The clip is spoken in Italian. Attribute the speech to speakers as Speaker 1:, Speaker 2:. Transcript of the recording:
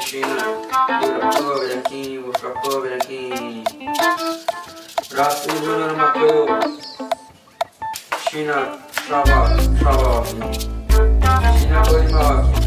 Speaker 1: Shina, Dura pobre aqui, vou ficar pobre aqui. Rasu Luna Mako, Shina Shaba, Shaba, Shina Gorimawaki.